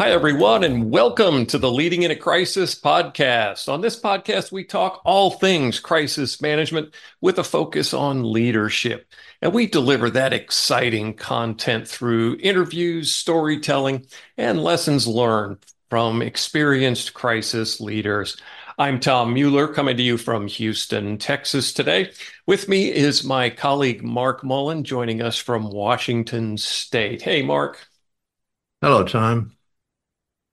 Hi, everyone, and welcome to the Leading in a Crisis podcast. On this podcast, we talk all things crisis management with a focus on leadership. And we deliver that exciting content through interviews, storytelling, and lessons learned from experienced crisis leaders. I'm Tom Mueller, coming to you from Houston, Texas today. With me is my colleague Marc Mullen, joining us from Washington State. Hey, Marc. Hello, Tom.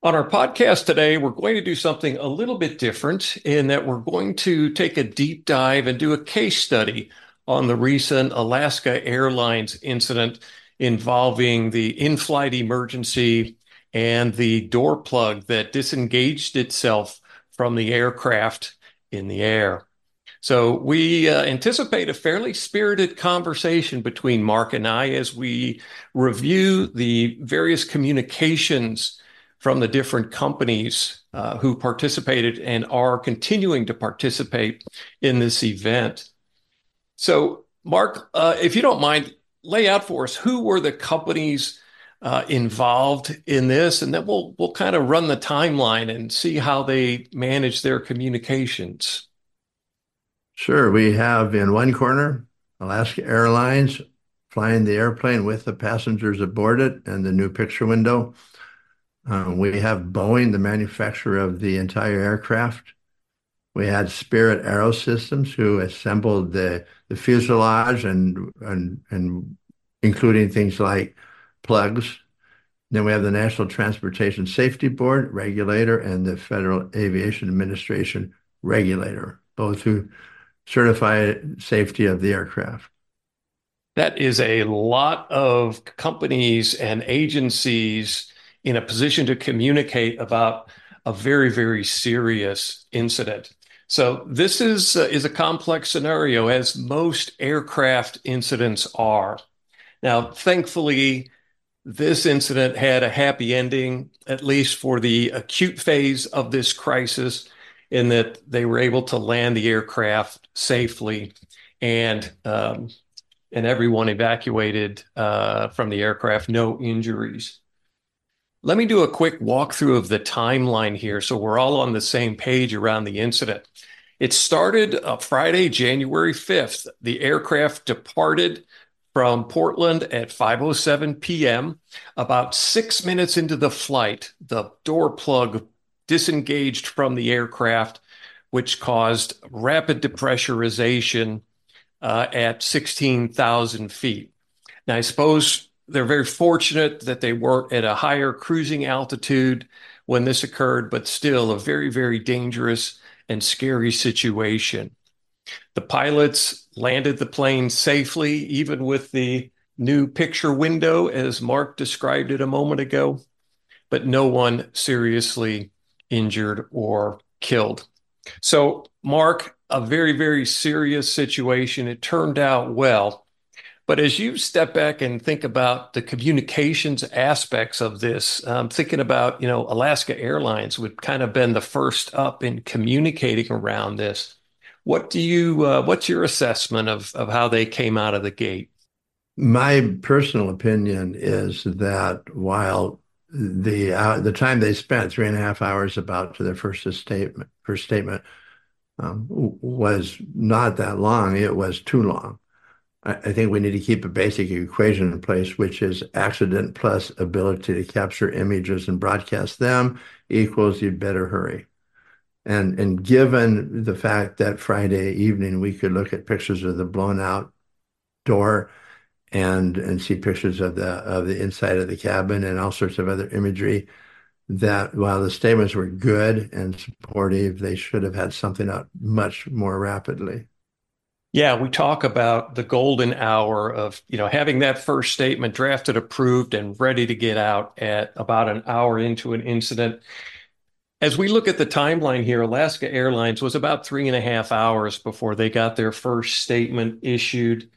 On our podcast today, we're going to do something a little bit different in that we're going to take a deep dive and do a case study on the recent Alaska Airlines incident involving the in flight emergency and the door plug that disengaged itself from the aircraft in the air. So, we uh, anticipate a fairly spirited conversation between Marc and I as we review the various communications from the different companies uh, who participated and are continuing to participate in this event. So, Marc, uh, if you don't mind, lay out for us who were the companies uh, involved in this, and then we'll we'll kind of run the timeline and see how they manage their communications. Sure, we have in one corner Alaska Airlines flying the airplane with the passengers aboard it and the new picture window. Um, we have Boeing, the manufacturer of the entire aircraft. We had Spirit AeroSystems, who assembled the, the fuselage and, and, and including things like plugs. Then we have the National Transportation Safety Board regulator and the Federal Aviation Administration regulator, both who certify safety of the aircraft. That is a lot of companies and agencies in a position to communicate about a very, very serious incident. So this is uh, is a complex scenario, as most aircraft incidents are. Now, thankfully, this incident had a happy ending, at least for the acute phase of this crisis, in that they were able to land the aircraft safely, and um, and everyone evacuated uh, from the aircraft, no injuries. Let me do a quick walkthrough of the timeline here so we're all on the same page around the incident. It started uh, Friday, January 5th. The aircraft departed from Portland at 5:07 p.m. About 6 minutes into the flight, the door plug disengaged from the aircraft which caused rapid depressurization uh, at 16,000 feet. Now, I suppose they're very fortunate that they weren't at a higher cruising altitude when this occurred, but still a very, very dangerous and scary situation. The pilots landed the plane safely, even with the new picture window, as Marc described it a moment ago, but no one seriously injured or killed. So, Marc, a very, very serious situation. It turned out well. But as you step back and think about the communications aspects of this, um, thinking about, you know, Alaska Airlines would kind of been the first up in communicating around this. What do you, uh, what's your assessment of, of how they came out of the gate? My personal opinion is that while the uh, the time they spent three and a half hours about to their first statement first statement um, was not that long. It was too long. I think we need to keep a basic equation in place, which is accident plus ability to capture images and broadcast them equals you'd better hurry. And and given the fact that Friday evening we could look at pictures of the blown out door and and see pictures of the of the inside of the cabin and all sorts of other imagery, that while the statements were good and supportive, they should have had something out much more rapidly. Yeah, we talk about the golden hour of, you know, having that first statement drafted, approved, and ready to get out at about an hour into an incident. As we look at the timeline here, Alaska Airlines was about three and a half hours before they got their first statement issued.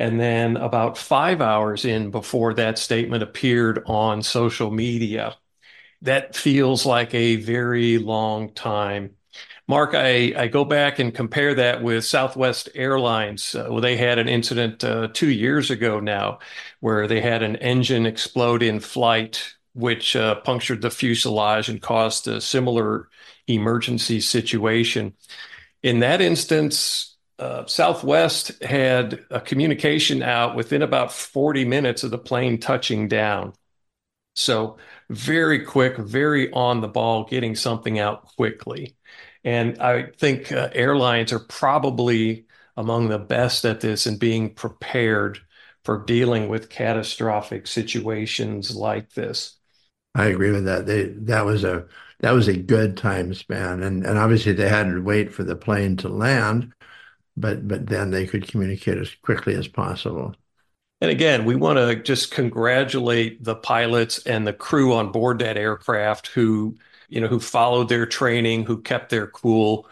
And then about five hours in before that statement appeared on social media. That feels like a very long time. Marc, I, I go back and compare that with Southwest Airlines. Uh, well, they had an incident uh, two years ago now where they had an engine explode in flight which uh, punctured the fuselage and caused a similar emergency situation. In that instance, uh, Southwest had a communication out within about 40 minutes of the plane touching down. So, very quick, very on the ball, getting something out quickly. And I think uh, airlines are probably among the best at this and being prepared for dealing with catastrophic situations like this. I agree with that. They that was a that was a good time span, and and obviously they had to wait for the plane to land, but but then they could communicate as quickly as possible. And again, we want to just congratulate the pilots and the crew on board that aircraft who you know who followed their training, who kept their cool,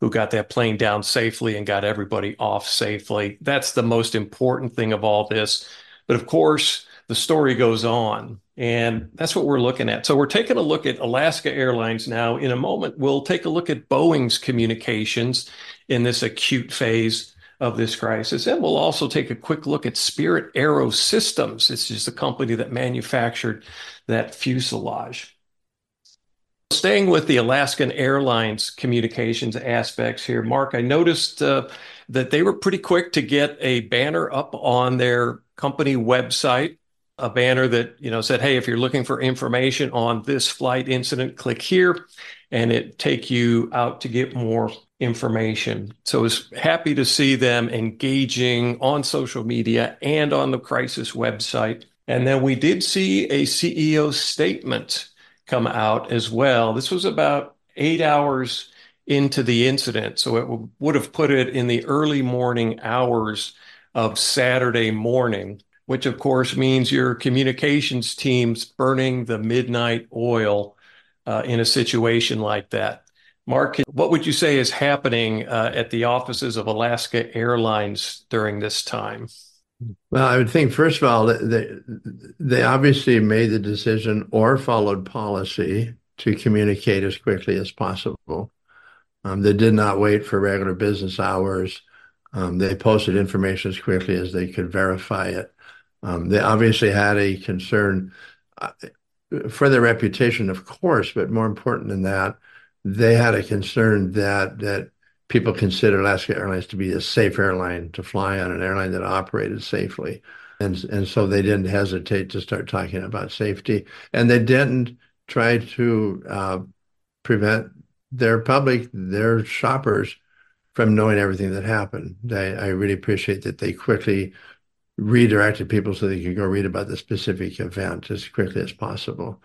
who got that plane down safely and got everybody off safely. That's the most important thing of all this. But of course, the story goes on. And that's what we're looking at. So we're taking a look at Alaska Airlines now. In a moment, we'll take a look at Boeing's communications in this acute phase of this crisis. And we'll also take a quick look at Spirit Aerosystems. It's just the company that manufactured that fuselage. Staying with the Alaskan Airlines communications aspects here, Marc, I noticed uh, that they were pretty quick to get a banner up on their company website, a banner that you know said, "Hey, if you're looking for information on this flight incident, click here," and it take you out to get more information. So I was happy to see them engaging on social media and on the crisis website. And then we did see a CEO statement come out as well. This was about eight hours into the incident. So it would have put it in the early morning hours of Saturday morning, which of course means your communications team's burning the midnight oil uh, in a situation like that. Marc, what would you say is happening uh, at the offices of Alaska Airlines during this time? Well, I would think, first of all, they, they obviously made the decision or followed policy to communicate as quickly as possible. Um, they did not wait for regular business hours. Um, they posted information as quickly as they could verify it. Um, they obviously had a concern uh, for their reputation, of course, but more important than that, they had a concern that that people consider Alaska Airlines to be a safe airline to fly on, an airline that operated safely. And, and so they didn't hesitate to start talking about safety. And they didn't try to uh, prevent their public, their shoppers, from knowing everything that happened. They, I really appreciate that they quickly redirected people so they could go read about the specific event as quickly as possible.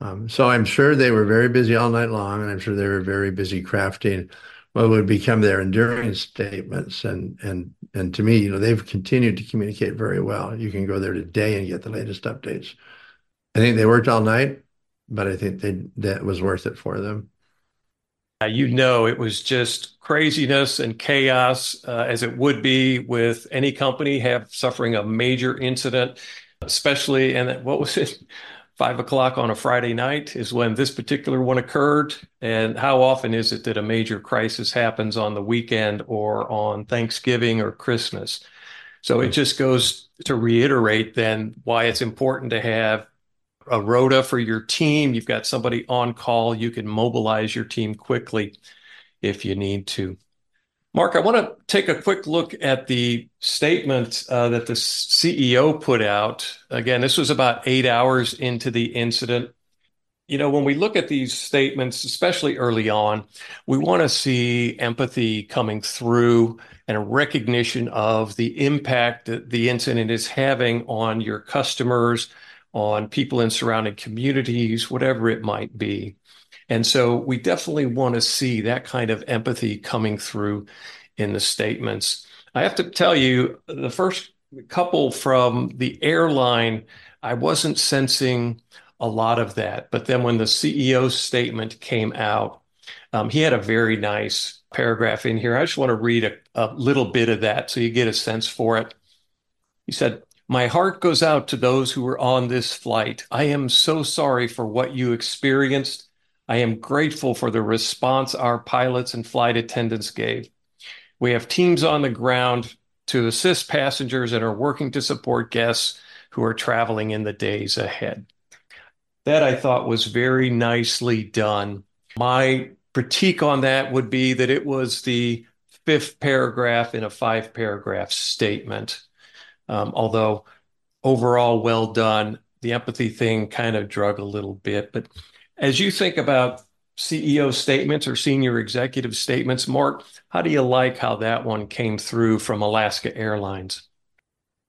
Um, so I'm sure they were very busy all night long, and I'm sure they were very busy crafting what would become their enduring statements. And and and to me, you know, they've continued to communicate very well. You can go there today and get the latest updates. I think they worked all night, but I think they that was worth it for them. Uh, you know, it was just craziness and chaos, uh, as it would be with any company have suffering a major incident, especially. And what was it? Five o'clock on a Friday night is when this particular one occurred. And how often is it that a major crisis happens on the weekend or on Thanksgiving or Christmas? So it just goes to reiterate then why it's important to have a rota for your team. You've got somebody on call. You can mobilize your team quickly if you need to. Marc, I want to take a quick look at the statement uh, that the CEO put out. Again, this was about eight hours into the incident. You know, when we look at these statements, especially early on, we want to see empathy coming through and a recognition of the impact that the incident is having on your customers, on people in surrounding communities, whatever it might be. And so we definitely want to see that kind of empathy coming through in the statements. I have to tell you, the first couple from the airline, I wasn't sensing a lot of that. But then when the CEO statement came out, um, he had a very nice paragraph in here. I just want to read a, a little bit of that so you get a sense for it. He said, My heart goes out to those who were on this flight. I am so sorry for what you experienced I am grateful for the response our pilots and flight attendants gave. We have teams on the ground to assist passengers and are working to support guests who are traveling in the days ahead. that I thought was very nicely done. My critique on that would be that it was the fifth paragraph in a five paragraph statement. Um, although overall well done, the empathy thing kind of drug a little bit. But as you think about CEO statements or senior executive statements, Marc, how do you like how that one came through from Alaska Airlines?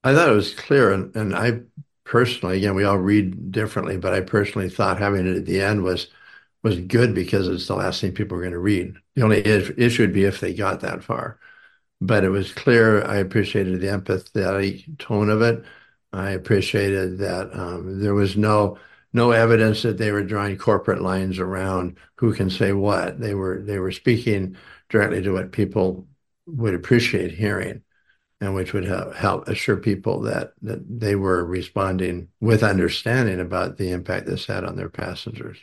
I thought it was clear, and, and I personally, again, we all read differently, but I personally thought having it at the end was was good because it's the last thing people are going to read. The only issue would be if they got that far. But it was clear. I appreciated the empathetic tone of it. I appreciated that um, there was no no evidence that they were drawing corporate lines around who can say what. They were they were speaking directly to what people would appreciate hearing and which would help, help assure people that, that they were responding with understanding about the impact this had on their passengers.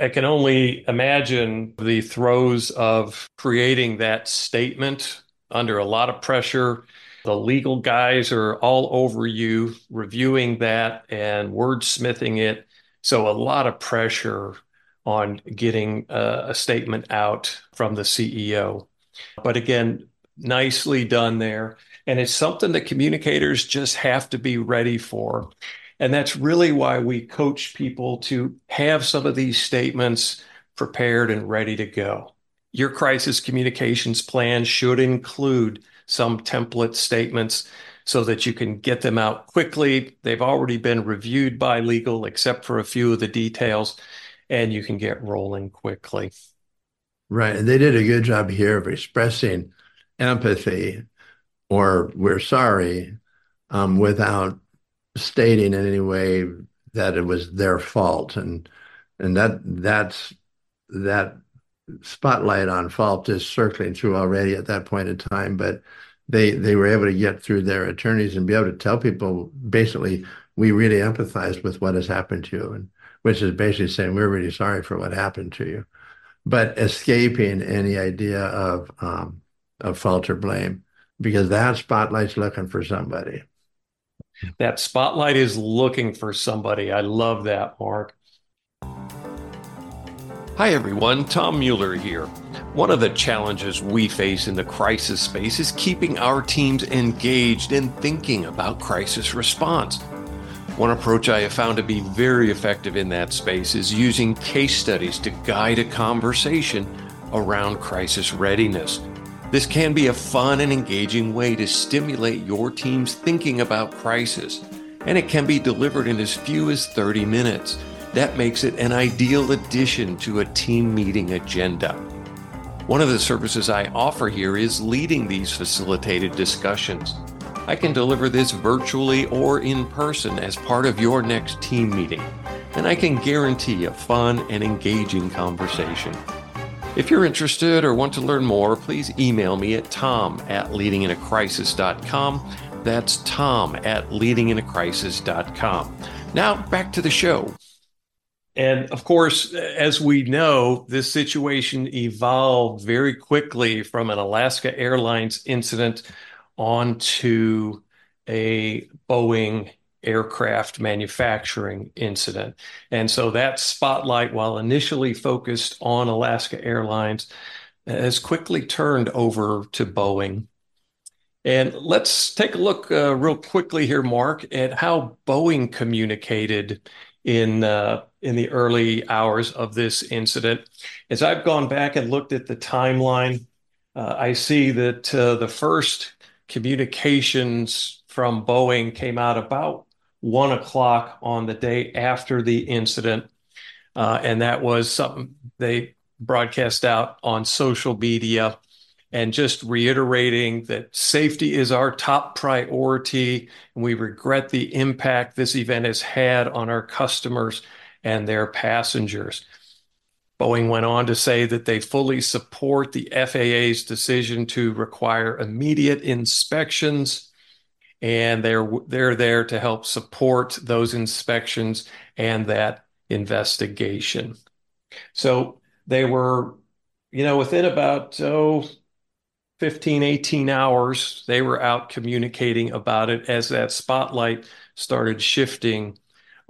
I can only imagine the throes of creating that statement under a lot of pressure. The legal guys are all over you reviewing that and wordsmithing it. So, a lot of pressure on getting a, a statement out from the CEO. But again, nicely done there. And it's something that communicators just have to be ready for. And that's really why we coach people to have some of these statements prepared and ready to go. Your crisis communications plan should include some template statements so that you can get them out quickly. They've already been reviewed by legal, except for a few of the details, and you can get rolling quickly. Right. And they did a good job here of expressing empathy or we're sorry um, without stating in any way that it was their fault and and that that's that spotlight on fault is circling through already at that point in time but they they were able to get through their attorneys and be able to tell people basically we really empathize with what has happened to you and which is basically saying we're really sorry for what happened to you but escaping any idea of um, of fault or blame because that spotlight's looking for somebody. That spotlight is looking for somebody. I love that, Marc. Hi, everyone. Tom Mueller here. One of the challenges we face in the crisis space is keeping our teams engaged in thinking about crisis response. One approach I have found to be very effective in that space is using case studies to guide a conversation around crisis readiness. This can be a fun and engaging way to stimulate your team's thinking about crisis, and it can be delivered in as few as 30 minutes. That makes it an ideal addition to a team meeting agenda. One of the services I offer here is leading these facilitated discussions. I can deliver this virtually or in person as part of your next team meeting, and I can guarantee a fun and engaging conversation. If you're interested or want to learn more, please email me at tom at leadinginacrisis.com. That's tom at leadinginacrisis.com. Now, back to the show. And of course, as we know, this situation evolved very quickly from an Alaska Airlines incident onto a Boeing aircraft manufacturing incident. And so that spotlight, while initially focused on Alaska Airlines, has quickly turned over to Boeing. And let's take a look uh, real quickly here, Marc, at how Boeing communicated in uh, in the early hours of this incident. As I've gone back and looked at the timeline, uh, I see that uh, the first communications from Boeing came out about one o'clock on the day after the incident. Uh, and that was something they broadcast out on social media and just reiterating that safety is our top priority. And we regret the impact this event has had on our customers and their passengers. Boeing went on to say that they fully support the FAA's decision to require immediate inspections and they're they're there to help support those inspections and that investigation. So they were, you know, within about oh, 15, 18 hours, they were out communicating about it as that spotlight started shifting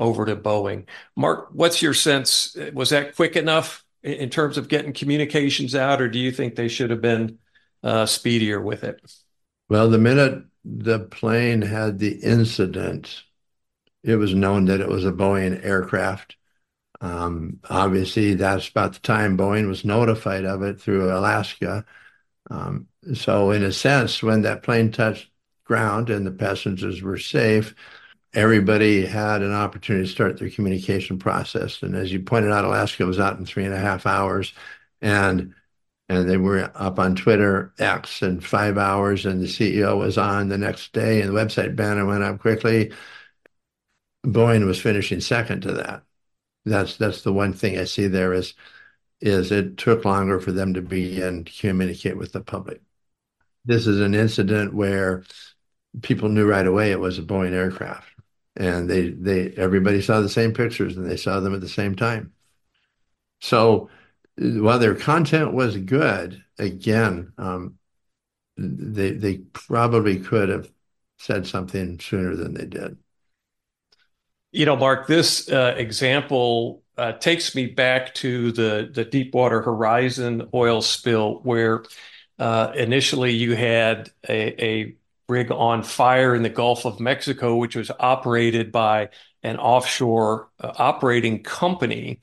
over to Boeing. Marc, what's your sense? Was that quick enough in terms of getting communications out, or do you think they should have been uh, speedier with it? Well, the minute the plane had the incident, it was known that it was a Boeing aircraft. Um, obviously, that's about the time Boeing was notified of it through Alaska. Um, so, in a sense, when that plane touched ground and the passengers were safe, everybody had an opportunity to start their communication process. And as you pointed out, Alaska was out in three and a half hours, and and they were up on Twitter X in five hours, and the CEO was on the next day, and the website banner went up quickly. Boeing was finishing second to that. That's that's the one thing I see there is it took longer for them to begin to communicate with the public. This is an incident where people knew right away it was a Boeing aircraft, and they they everybody saw the same pictures and they saw them at the same time. So while their content was good, again, um, they they probably could have said something sooner than they did. You know, Marc, this uh, example uh, takes me back to the the Deepwater Horizon oil spill, where uh, initially you had a, a rig on fire in the Gulf of Mexico, which was operated by an offshore uh, operating company.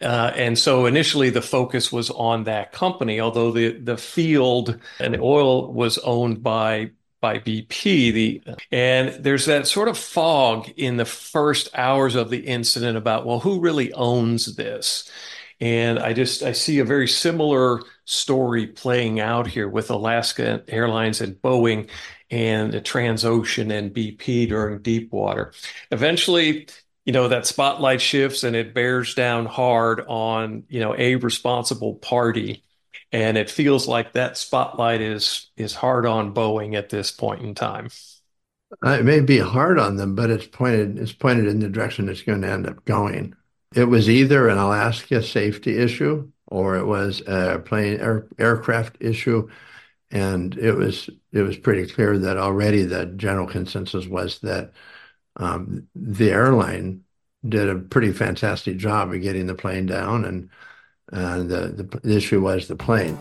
Uh, and so initially the focus was on that company, although the, the field and the oil was owned by by BP. The and there's that sort of fog in the first hours of the incident about well, who really owns this? And I just I see a very similar story playing out here with Alaska Airlines and Boeing and Transocean and BP during Deepwater. Eventually, you know that spotlight shifts and it bears down hard on you know a responsible party and it feels like that spotlight is is hard on Boeing at this point in time. Uh, it may be hard on them, but it's pointed it's pointed in the direction it's going to end up going. It was either an Alaska safety issue or it was a plane air, aircraft issue, it was it was pretty clear that already the general consensus was that um, the airline did a pretty fantastic job of getting the plane down and and the, the issue was the plane.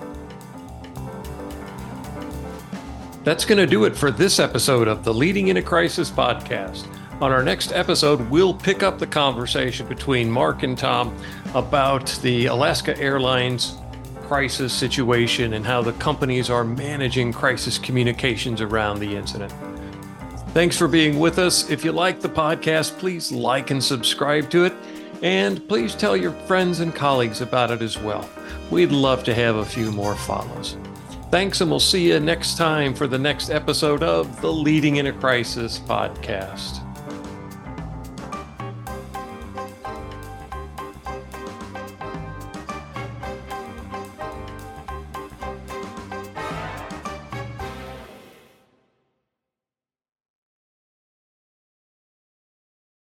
That's going to do it for this episode of the Leading in a Crisis podcast. On our next episode, we'll pick up the conversation between Marc and Tom about the Alaska Airlines crisis situation and how the companies are managing crisis communications around the incident. Thanks for being with us. If you like the podcast, please like and subscribe to it. And please tell your friends and colleagues about it as well. We'd love to have a few more follows. Thanks, and we'll see you next time for the next episode of the Leading in a Crisis podcast.